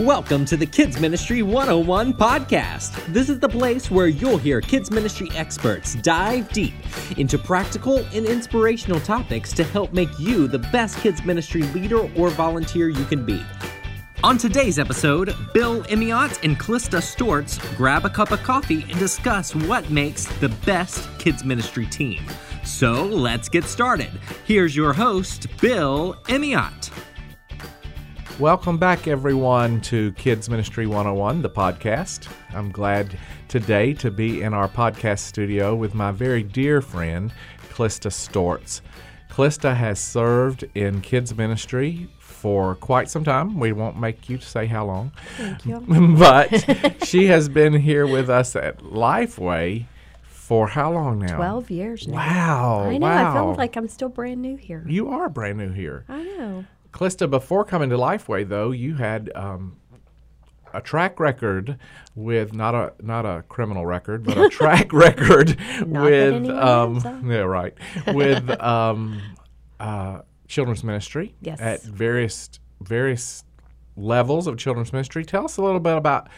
Welcome to the Kids Ministry 101 podcast. This is the place where you'll hear kids ministry experts dive deep into practical and inspirational topics to help make you the best kids ministry leader or volunteer you can be. On today's episode, Bill Emeott and Klista Storts grab a cup of coffee and discuss what makes the best kids ministry team. So let's get started. Here's your host, Bill Emeott. Welcome back, everyone, to Kids Ministry 101, the podcast. I'm glad today to be in our podcast studio with my very dear friend, Klista Storts. Klista has served in kids ministry for quite some time. We won't make you say how long. Thank you. but she has been here with us at Lifeway for how long now? 12 years now. Wow. I know. Wow. I feel like I'm still brand new here. you are brand new here. I know. Klista, before coming to Lifeway, though, you had um, a track record with not a not a criminal record, but a track record with um, yeah, right, with um, uh, children's ministry Yes. at various various levels of children's ministry. Tell us a little bit about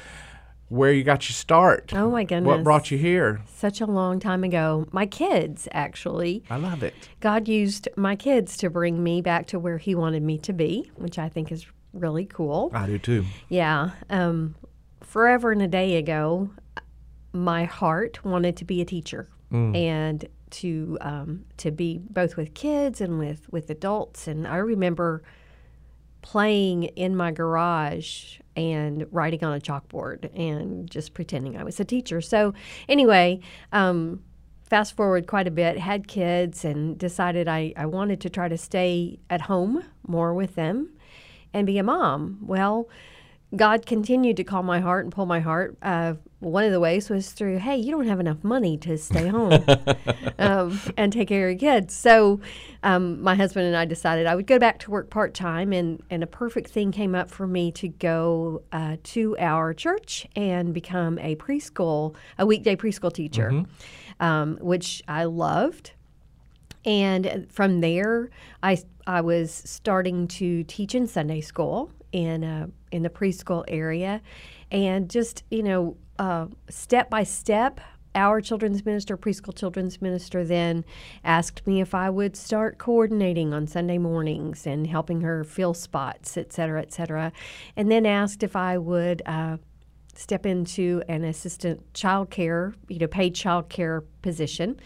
where you got your start. Oh, my goodness. What brought you here? Such a long time ago. My kids, actually. I love it. God used my kids to bring me back to where He wanted me to be, which I think is really cool. I do too. Yeah. Um, forever and a day ago, my heart wanted to be a teacher and to um, to be both with kids and with with adults. And I remember playing in my garage and writing on a chalkboard and just pretending I was a teacher. So anyway. Um, Fast forward quite a bit, had kids, and decided I, I wanted to try to stay at home more with them and be a mom. Well, God continued to call my heart and pull my heart. Uh, one of the ways was through, hey, you don't have enough money to stay home um, and take care of your kids. So um, my husband and I decided I would go back to work part time, and, and a perfect thing came up for me to go uh, to our church and become a preschool, a weekday preschool teacher, um, which I loved. And from there, I, I was starting to teach in Sunday school in uh, in the preschool area, and just you know, uh, step by step, our children's minister, preschool children's minister, then asked me if I would start coordinating on Sunday mornings and helping her fill spots, et cetera, et cetera, and then asked if I would. Uh, step into an assistant child care, you know, paid child care position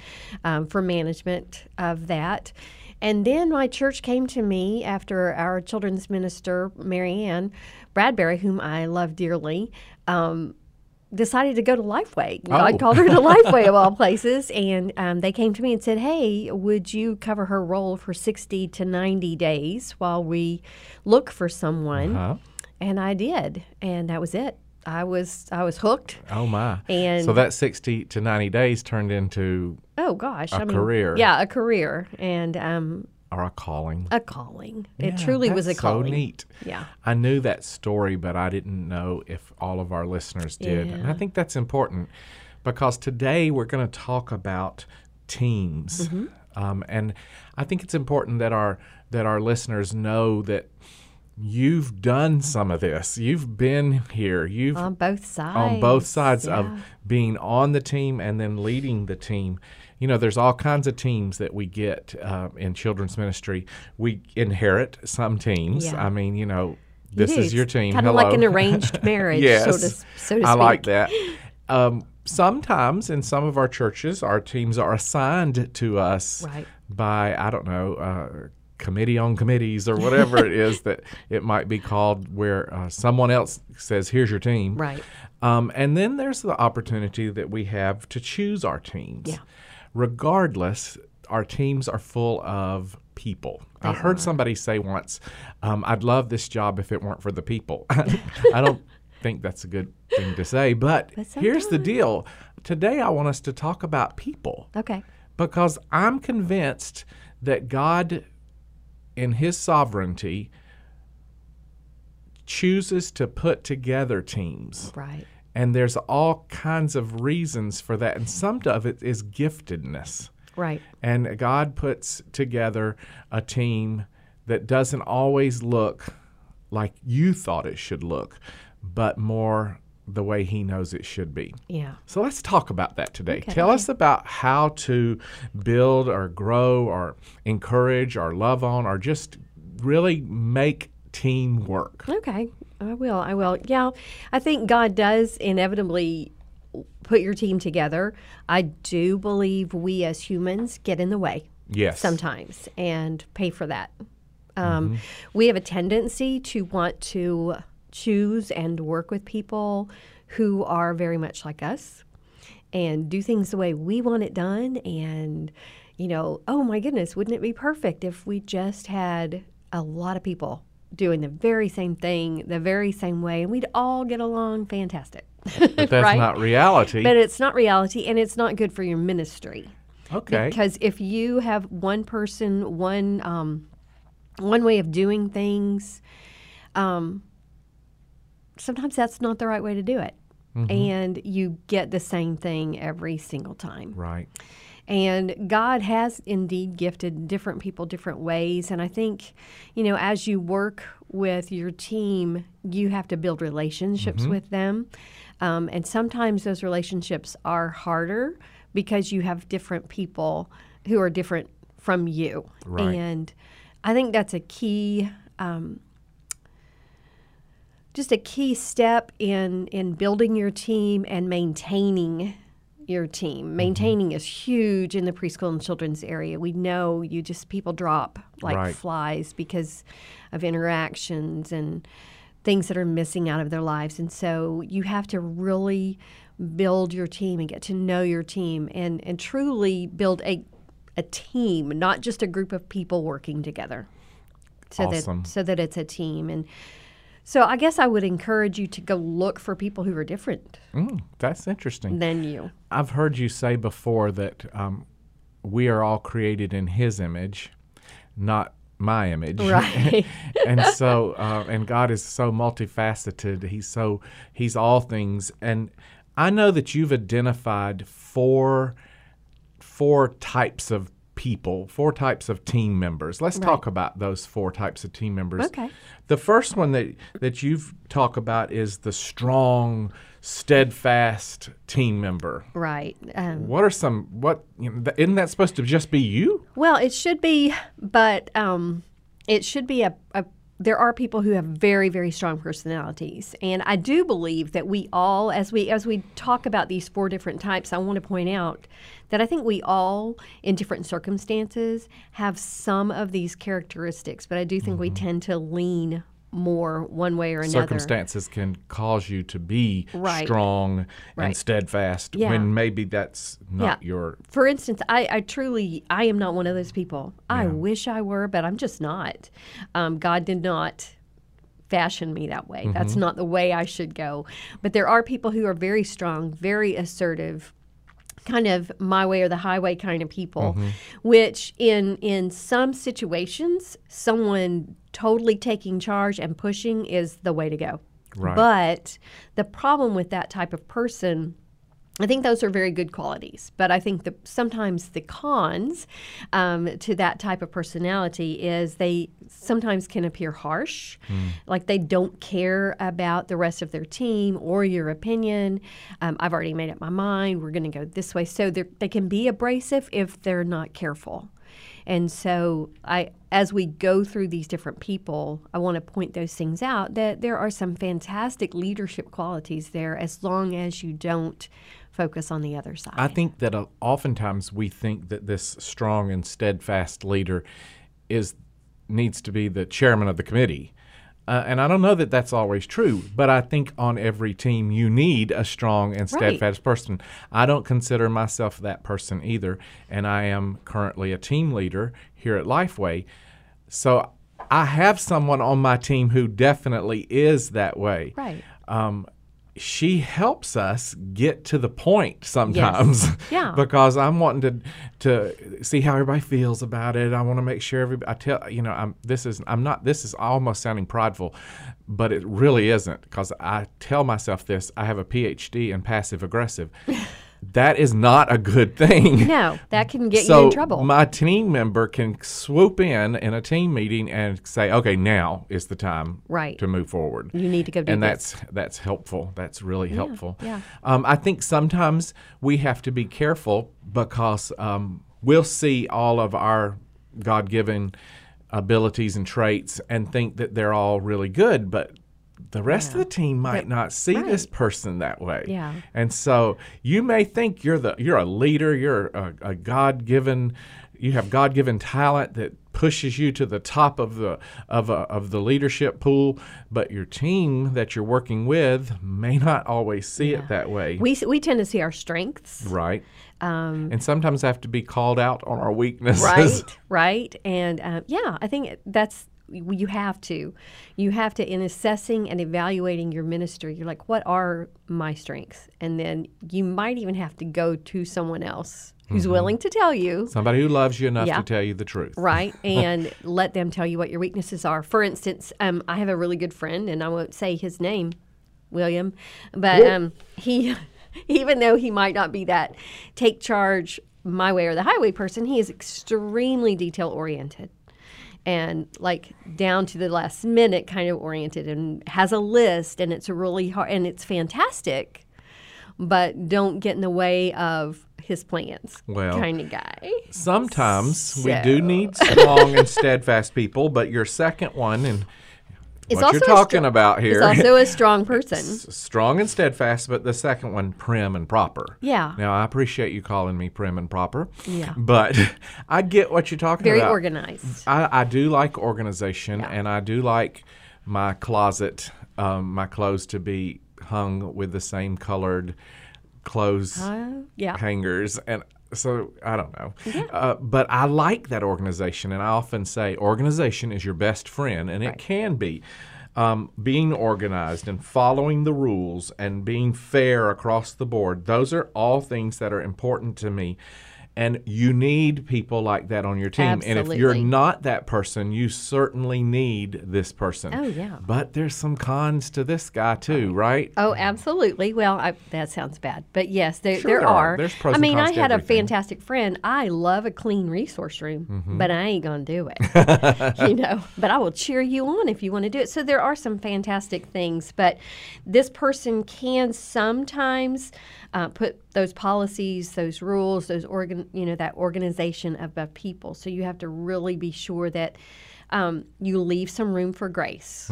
um, for management of that. And then my church came to me after our children's minister, Marianne Bradbury, whom I love dearly, um, decided to go to Lifeway. God Oh. called her to Lifeway of all places. And um, they came to me and said, Hey, would you cover her role for 60 to 90 days while we look for someone? Huh? And I did. And that was it. I was I was hooked. Oh my! And- so that sixty to ninety days turned into Oh gosh, A I mean, a career. Yeah, a career and um, or a calling. a calling. Yeah, it truly was a calling. So neat. Yeah. I knew that story, but I didn't know if all of our listeners did. And I think that's important because today we're going to talk about teams, Mm-hmm. um, and I think it's important that our that our listeners know that you've done some of this. You've been here. You've On both sides. on both sides yeah. of being on the team and then leading the team. You know, there's all kinds of teams that we get uh, in children's ministry. We inherit some teams. Yeah. I mean, you know, this is your team. kinda like an arranged marriage, so yes, to- so to I like that. Um, sometimes in some of our churches, our teams are assigned to us Right. by I don't know. Uh, committee on committees or whatever it is that it might be called where uh, someone else says here's your team Right. um, and then there's the opportunity that we have to choose our teams. Yeah. Regardless, our teams are full of people. I heard somebody say once, um, I'd love this job if it weren't for the people. I don't think that's a good thing to say, but, But here's the deal. Today, I want us to talk about people Okay. because I'm convinced that God, in His sovereignty, chooses to put together teams. Right. And there's all kinds of reasons for that. And some of it is giftedness. Right. And God puts together a team that doesn't always look like you thought it should look. but more the way He knows it should be. Yeah. So let's talk about that today. Okay, Tell us about how to build or grow or encourage or love on or just really make teamwork. Okay, I will. I will. Yeah, I think God does inevitably put your team together. I do believe we as humans get in the way Yes. sometimes and pay for that. Um, We have a tendency to want to choose and work with people who are very much like us and do things the way we want it done. And, you know, oh my goodness, wouldn't it be perfect if we just had a lot of people doing the very same thing the very same way and we'd all get along fantastic. But that's right? not reality. But it's not reality and it's not good for your ministry. okay. Because if you have one person, one um, one way of doing things, um, sometimes that's not the right way to do it, and you get the same thing every single time. right. And God has indeed gifted different people different ways. And I think, you know, as you work with your team, you have to build relationships with them. Um, and sometimes those relationships are harder because you have different people who are different from you. Right. And I think that's a key. Um, just a key step in in building your team and maintaining your team. Mm-hmm. Maintaining is huge in the preschool and children's area. We know you just people drop like Right. flies because of interactions and things that are missing out of their lives. And so you have to really build your team and get to know your team and, and truly build a a team, not just a group of people working together. So Awesome. that so that it's a team. And so I guess I would encourage you to go look for people who are different Mm, that's interesting. than you. I've heard you say before that um, we are all created in His image, not my image. Right. and so, uh, and God is so multifaceted. He's so He's all things. And I know that you've identified four four types of people, four types of team members. Let's talk about those four types of team members. Okay. The first one that that you've talked about is the strong, steadfast team member. Right. Um, What are some what you know, isn't that supposed to just be you? well, it should be, but um, it should be a, a. There are people who have very, very strong personalities, and I do believe that we all, as we as we talk about these four different types, I want to point out that I think we all, in different circumstances, have some of these characteristics, but I do think we mm-hmm. tend to lean more one way or another. Circumstances can cause you to be Right. strong and steadfast Yeah. when maybe that's not Yeah. your For instance, I, I truly, I am not one of those people. I wish I were, but I'm just not. Um, God did not fashion me that way. That's not the way I should go. But there are people who are very strong, very assertive, kind of my way or the highway kind of people, mm-hmm. which in in some situations, someone totally taking charge and pushing is the way to go. Right. But the problem with that type of person I think those are very good qualities, but I think that sometimes the cons um, to that type of personality is they sometimes can appear harsh, like they don't care about the rest of their team or your opinion. Um, I've already made up my mind. We're going to go this way, so they can be abrasive if they're not careful. And so, I, as we go through these different people, I want to point those things out that there are some fantastic leadership qualities there, as long as you don't focus on the other side. I think that uh, oftentimes we think that this strong and steadfast leader is needs to be the chairman of the committee. Uh, and I don't know that that's always true, but I think on every team you need a strong and Right. steadfast person. I don't consider myself that person either, and I am currently a team leader here at Lifeway. So I have someone on my team who definitely is that way right. um, she helps us get to the point sometimes. Yeah. because I'm wanting to to see how everybody feels about it. I want to make sure everybody. I tell you know, I'm this is I'm not. This is almost sounding prideful, but it really isn't because I tell myself this. I have a PhD in passive aggressive. that is not a good thing. No, that can get so you in trouble. my team member can swoop in in a team meeting and say, "Okay, now is the time Right. to move forward." you need to go do and this. that's that's helpful. That's really helpful. yeah. Um, I think sometimes we have to be careful because um, we'll see all of our God-given abilities and traits and think that they're all really good, but the rest of the team might not see this person that way. Yeah. And so you may think you're the you're a leader, you're a, a God-given, you have God-given talent that pushes you to the top of the of a, of the leadership pool, but your team that you're working with may not always see it that way. we we tend to see our strengths, right. um, And sometimes have to be called out on our weaknesses. right, right, and um, yeah, I think that's you have to, you have to in assessing and evaluating your ministry. You're like, what are my strengths, and then you might even have to go to someone else who's willing to tell you Somebody who loves you enough Yeah. to tell you the truth. right and let them tell you what your weaknesses are for instance um, i have a really good friend and i won't say his name william but um, he even though he might not be that take charge my way or the highway person he is extremely detail oriented and like down to the last minute kind of oriented and has a list and it's a really hard and it's fantastic but don't get in the way of his plans Well, kind of guy. Sometimes we do need strong and steadfast people, but your second one and It's what you're also a talking str- about here. It's also a strong person. strong and steadfast, but the second one prim and proper. Yeah. Now I appreciate you calling me prim and proper. Yeah. But I get what you're talking Very about. Very organized. I, I do like organization, and I do like my closet, um, my clothes to be hung with the same colored clothes Uh, yeah. hangers and so I don't know, uh, but I like that organization, and I often say organization is your best friend, and it can be. Um, being organized and following the rules and being fair across the board, those are all things that are important to me. And you need people like that on your team. Absolutely. And if you're not that person, you certainly need this person. Oh, yeah. But there's some cons to this guy too, right? Oh, absolutely. Well, I, that sounds bad, but yes, there, Sure there there are. are. There's pros I and mean, cons I had a fantastic friend. I love a clean resource room, Mm-hmm. but I ain't gonna do it. you know, but I will cheer you on if you want to do it. So there are some fantastic things, but this person can sometimes uh, put those policies, those rules, those organ, you know, that organization above people. So you have to really be sure that um, you leave some room for grace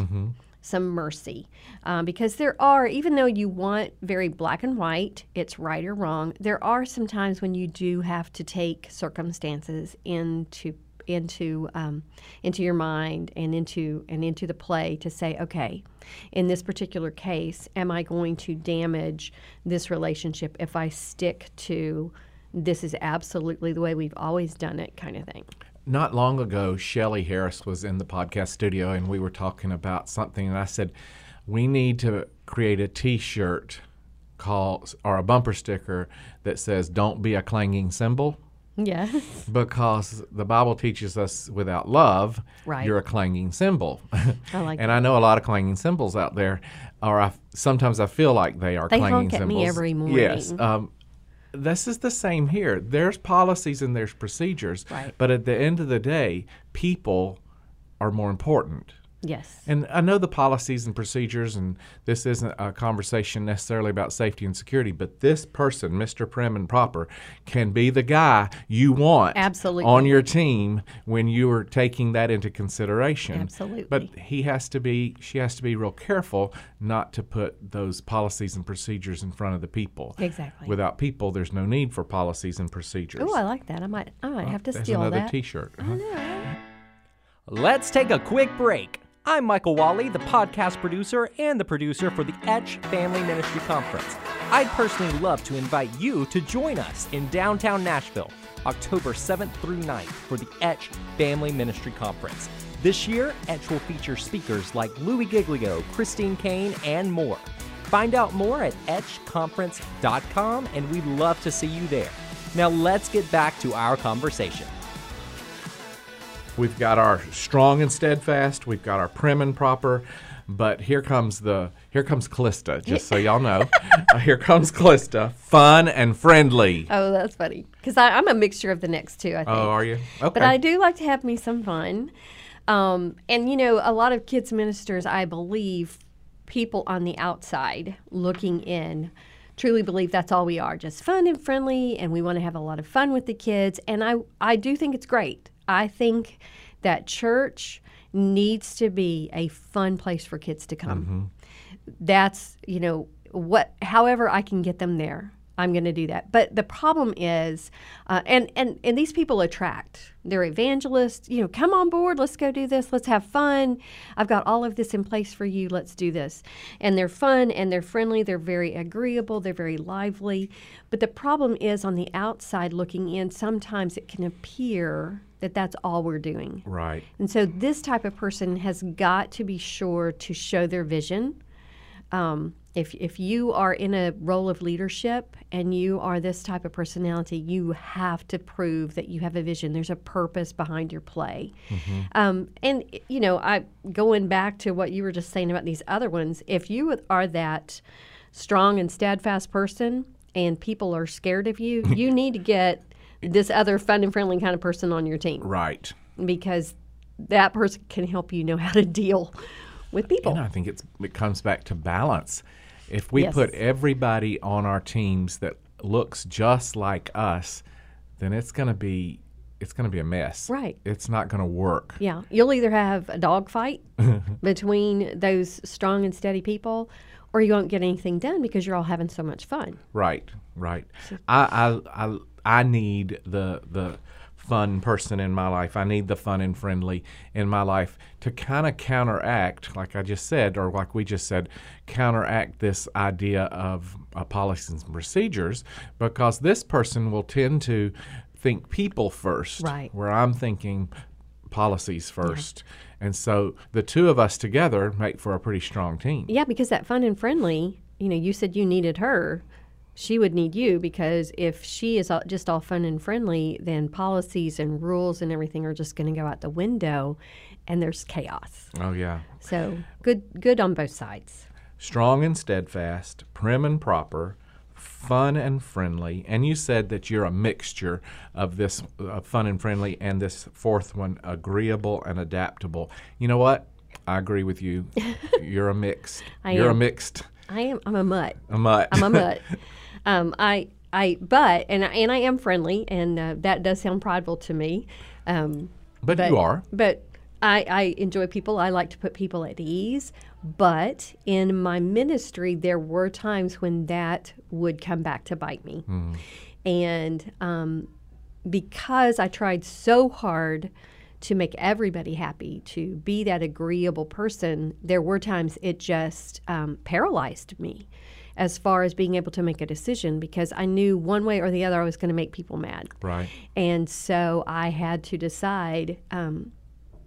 some mercy. Um, because there are, even though you want very black and white, it's right or wrong, there are some times when you do have to take circumstances into into um, into your mind and into and into the play to say okay in this particular case am i going to damage this relationship if i stick to this is absolutely the way we've always done it kind of thing Not long ago, Shelly Harris was in the podcast studio and we were talking about something, and I said, We need to create a t shirt called or a bumper sticker that says, Don't be a clanging cymbal. Yes Because the Bible teaches us without love, Right. you're a clanging cymbal. I like and I know a lot of clanging cymbals out there, or I, sometimes I feel like they are They clanging honk at me cymbals. every Yes. morning. Um, this is the same here. There's policies and there's procedures, Right. but at the end of the day, people are more important. Yes And I know the policies and procedures, and this isn't a conversation necessarily about safety and security, but this person, Mr. Prim and Proper, can be the guy you want Absolutely. on your team when you are taking that into consideration. Absolutely. But he has to be, she has to be real careful not to put those policies and procedures in front of the people. Exactly. Without people, there's no need for policies and procedures. Oh, I like that. I might, I might oh, have to There's steal another that. T-shirt. Let's take a quick break. I'm Michael Wally, the podcast producer and the producer for the Etch Family Ministry Conference. I'd personally love to invite you to join us in downtown Nashville, October 7th through 9th for the Etch Family Ministry Conference. This year, Etch will feature speakers like Louis Giglio, Christine Caine, and more. Find out more at etchconference.com, and we'd love to see you there. Now, let's get back to our conversation. We've got our strong and steadfast. We've got our prim and proper. But here comes the Here comes Klista, just so y'all know. Uh, here comes Klista, fun and friendly. Oh, that's funny. Because I'm a mixture of the next two, I think. Oh, are you? Okay. But I do like to have me some fun. Um, and, you know, a lot of kids ministers, I believe, people on the outside looking in truly believe that's all we are just fun and friendly and we want to have a lot of fun with the kids and i i do think it's great i think that church needs to be a fun place for kids to come. That's you know what however i can get them there i'm going to do that. But the problem is uh, and and and these people attract. They're evangelists you know come on board let's go do this let's have fun. I've got all of this in place for you let's do this. And they're fun and they're friendly they're very agreeable they're very lively. But the problem is on the outside looking in sometimes it can appear that that's all we're doing right. and so this type of person has got to be sure to show their vision. Um, if, if you are in a role of leadership and you are this type of personality, you have to prove that you have a vision. There's a purpose behind your play. Um, and, you know, I going back to what you were just saying about these other ones, if you are that strong and steadfast person and people are scared of you, you need to get this other fun and friendly kind of person on your team Right. because that person can help you know how to deal with people. And I think it's it comes back to balance. If we Yes. put everybody on our teams that looks just like us, then it's going to be it's going to be a mess. Right. It's not going to work. Yeah, you'll either have a dogfight between those strong and steady people, or you won't get anything done because you're all having so much fun. Right. Right. I I I I need the the fun person in my life. I need the fun and friendly in my life to kind of counteract, like I just said, or like we just said, counteract this idea of uh, policies and procedures, because this person will tend to think people first, Right. where I'm thinking policies first. And so the two of us together make for a pretty strong team. Yeah, because that fun and friendly, you know, you said you needed her. She would need you because if she is all, just all fun and friendly, then policies and rules and everything are just going to go out the window, and there's chaos. Oh yeah. So good, good on both sides. strong and steadfast, prim and proper, fun and friendly. And you said that you're a mixture of this uh, fun and friendly and this fourth one, agreeable and adaptable. You know what? I agree with you. You're a mixed. I you're a mixed. I am. I'm a mutt. A mutt. I'm a mutt. um, I, I, but and I, and I am friendly, and uh, that does sound prideful to me. Um, but, you are. But I, I enjoy people. I like to put people at ease. But in my ministry, there were times when that would come back to bite me, and um, because I tried so hard to make everybody happy, to be that agreeable person, there were times it just um, paralyzed me as far as being able to make a decision because I knew one way or the other I was going to make people mad. Right. And so I had to decide um,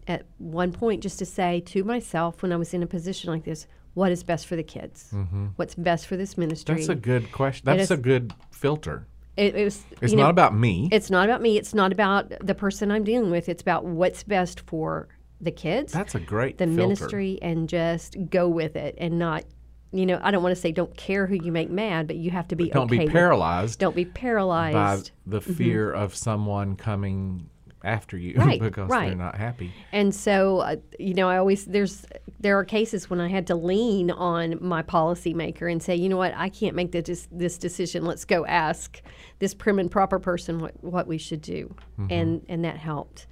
at one point just to say to myself when I was in a position like this, what is best for the kids? What's best for this ministry? That's a good question. That's is- a good filter. it, it was, It's not know, about me. it's not about me. It's not about the person I'm dealing with. It's about what's best for the kids, That's a great the filter. ministry, and just go with it and not, you know, I don't want to say don't care who you make mad, but you have to be Don't okay be with- paralyzed Don't be paralyzed by the fear of someone coming after you Right, because they're not happy. And so, uh, you know, I always there's there are cases when I had to lean on my policymaker and say, you know what, I can't make this this decision. Let's go ask this prim and proper person what what we should do, and and that helped.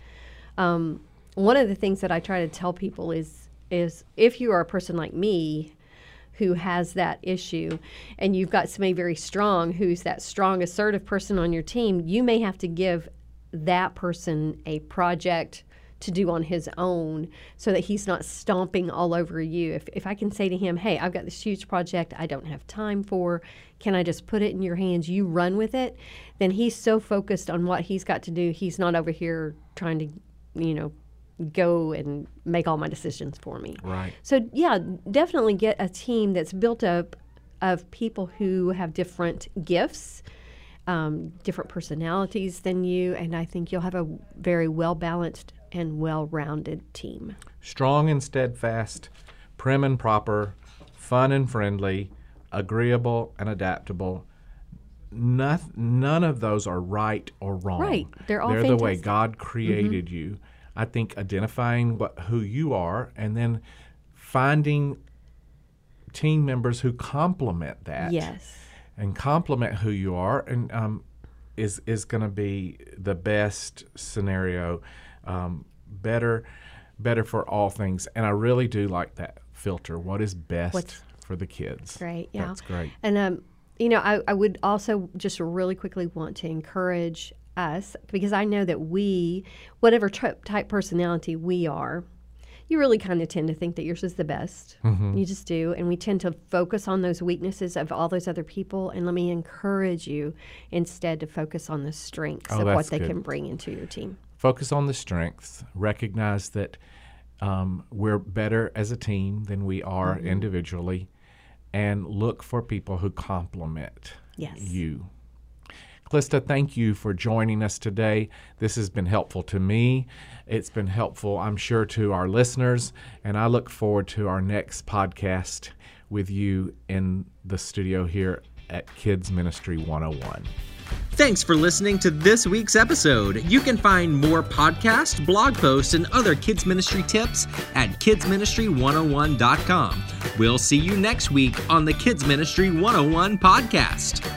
Um, one of the things that I try to tell people is is if you are a person like me who has that issue. And you've got somebody very strong who's that strong assertive person on your team. You may have to give that person a project to do on his own so that he's not stomping all over you. If, if i can say to him hey i've got this huge project i don't have time for. Can i just put it in your hands? You run with it. Then he's so focused on what he's got to do he's not over here trying to you know go and make all my decisions for me Right. so yeah, definitely get a team that's built up of people who have different gifts, um, different personalities than you, and I think you'll have a very well balanced and well rounded team. strong and steadfast, prim and proper, fun and friendly, agreeable and adaptable. None, none of those are right or wrong. Right. They're all They're the way. God created you. I think identifying what who you are and then finding team members who complement that Yes. and complement who you are and um, is is going to be the best scenario um, better better for all things and i really do like that filter what is best What's- for the kids Great. Yeah. that's great And um, you know, I, I would also just really quickly want to encourage us because I know that we, whatever type personality we are, you really kind of tend to think that yours is the best. Mm-hmm. You just do, and we tend to focus on those weaknesses of all those other people. And let me encourage you instead to focus on the strengths Oh, of what they good. can bring into your team. focus on the strengths recognize that um, we're better as a team than we are Mm-hmm. individually and look for people who complement Yes. you Klista, thank you for joining us today. This has been helpful to me. It's been helpful, I'm sure, to our listeners. And I look forward to our next podcast with you in the studio here at Kids Ministry 101. Thanks for listening to this week's episode. You can find more podcasts, blog posts, and other kids ministry tips at kidsministry101.com. We'll see you next week on the Kids Ministry 101 podcast.